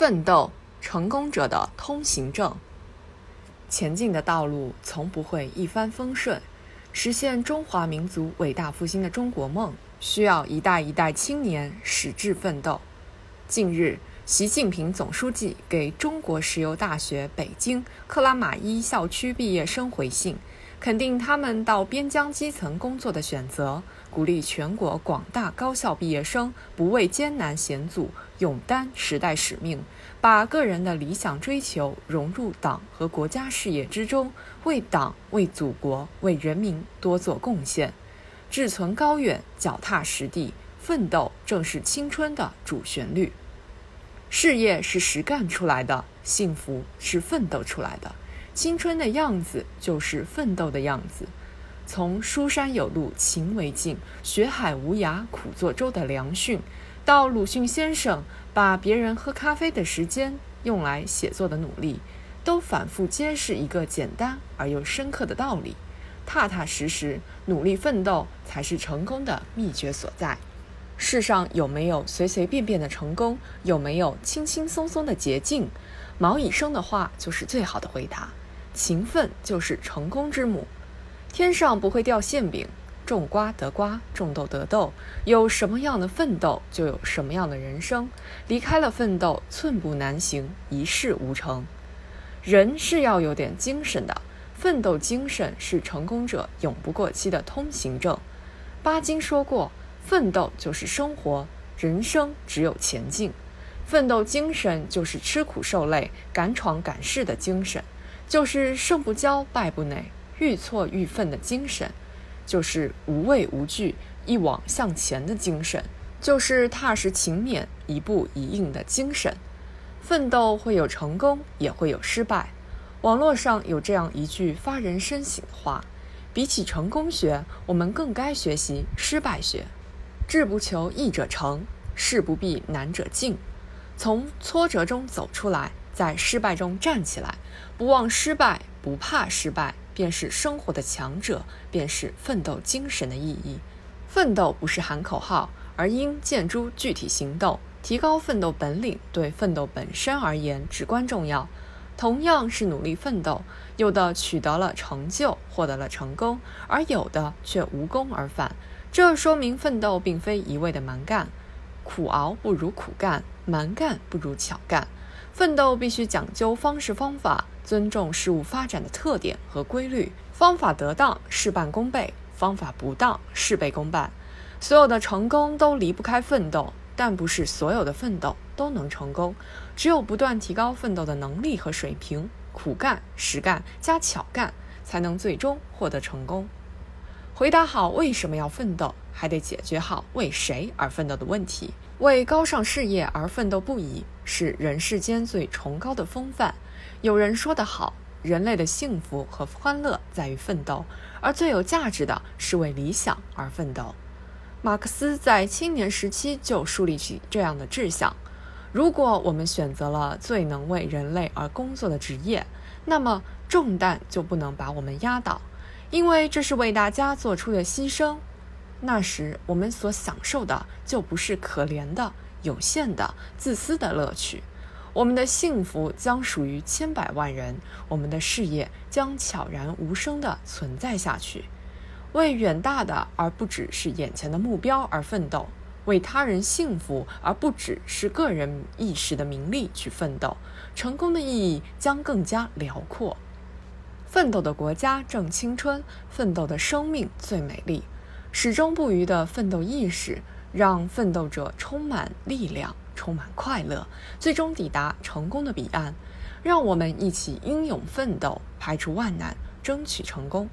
奋斗，成功者的通行证。前进的道路从不会一帆风顺，实现中华民族伟大复兴的中国梦，需要一代一代青年矢志奋斗。近日，习近平总书记给中国石油大学北京克拉玛依校区毕业生回信。肯定他们到边疆基层工作的选择，鼓励全国广大高校毕业生不畏艰难险阻，勇担时代使命，把个人的理想追求融入党和国家事业之中，为党、为祖国、为人民多做贡献。志存高远，脚踏实地，奋斗正是青春的主旋律。事业是实干出来的，幸福是奋斗出来的。青春的样子就是奋斗的样子。从“书山有路勤为径，学海无涯苦作舟”的梁训，到鲁迅先生把别人喝咖啡的时间用来写作的努力，都反复揭示一个简单而又深刻的道理：踏踏实实努力奋斗才是成功的秘诀所在。世上有没有随随便便的成功？有没有轻轻松松的捷径？毛以生的话就是最好的回答。勤奋就是成功之母。天上不会掉馅饼，种瓜得瓜，种豆得豆。有什么样的奋斗，就有什么样的人生。离开了奋斗，寸步难行，一事无成。人是要有点精神的，奋斗精神是成功者永不过期的通行证。巴金说过：“奋斗就是生活，人生只有前进。奋斗精神就是吃苦受累、敢闯敢试的精神。”就是胜不骄，败不馁，愈挫愈奋的精神；就是无畏无惧，一往向前的精神；就是踏实勤勉，一步一印的精神。奋斗会有成功，也会有失败。网络上有这样一句发人深省的话：比起成功学，我们更该学习失败学。志不求易者成，事不避难者进。从挫折中走出来。在失败中站起来，不忘失败，不怕失败，便是生活的强者，便是奋斗精神的意义。奋斗不是喊口号，而应见诸具体行动。提高奋斗本领，对奋斗本身而言至关重要。同样是努力奋斗，有的取得了成就，获得了成功，而有的却无功而返。这说明奋斗并非一味的蛮干，苦熬不如苦干，蛮干不如巧干。奋斗必须讲究方式方法，尊重事物发展的特点和规律。方法得当，事半功倍；方法不当，事倍功半。所有的成功都离不开奋斗，但不是所有的奋斗都能成功。只有不断提高奋斗的能力和水平，苦干、实干加巧干，才能最终获得成功。回答好为什么要奋斗，还得解决好为谁而奋斗的问题。为高尚事业而奋斗不已，是人世间最崇高的风范。有人说得好，人类的幸福和欢乐在于奋斗，而最有价值的是为理想而奋斗。马克思在青年时期就树立起这样的志向：如果我们选择了最能为人类而工作的职业，那么重担就不能把我们压倒，因为这是为大家做出的牺牲。那时，我们所享受的就不是可怜的、有限的、自私的乐趣，我们的幸福将属于千百万人，我们的事业将悄然无声地存在下去。为远大的而不只是眼前的目标而奋斗，为他人幸福而不只是个人意识的名利去奋斗，成功的意义将更加辽阔。奋斗的国家正青春，奋斗的生命最美丽。始终不渝的奋斗意识，让奋斗者充满力量，充满快乐，最终抵达成功的彼岸。让我们一起英勇奋斗，排除万难，争取成功。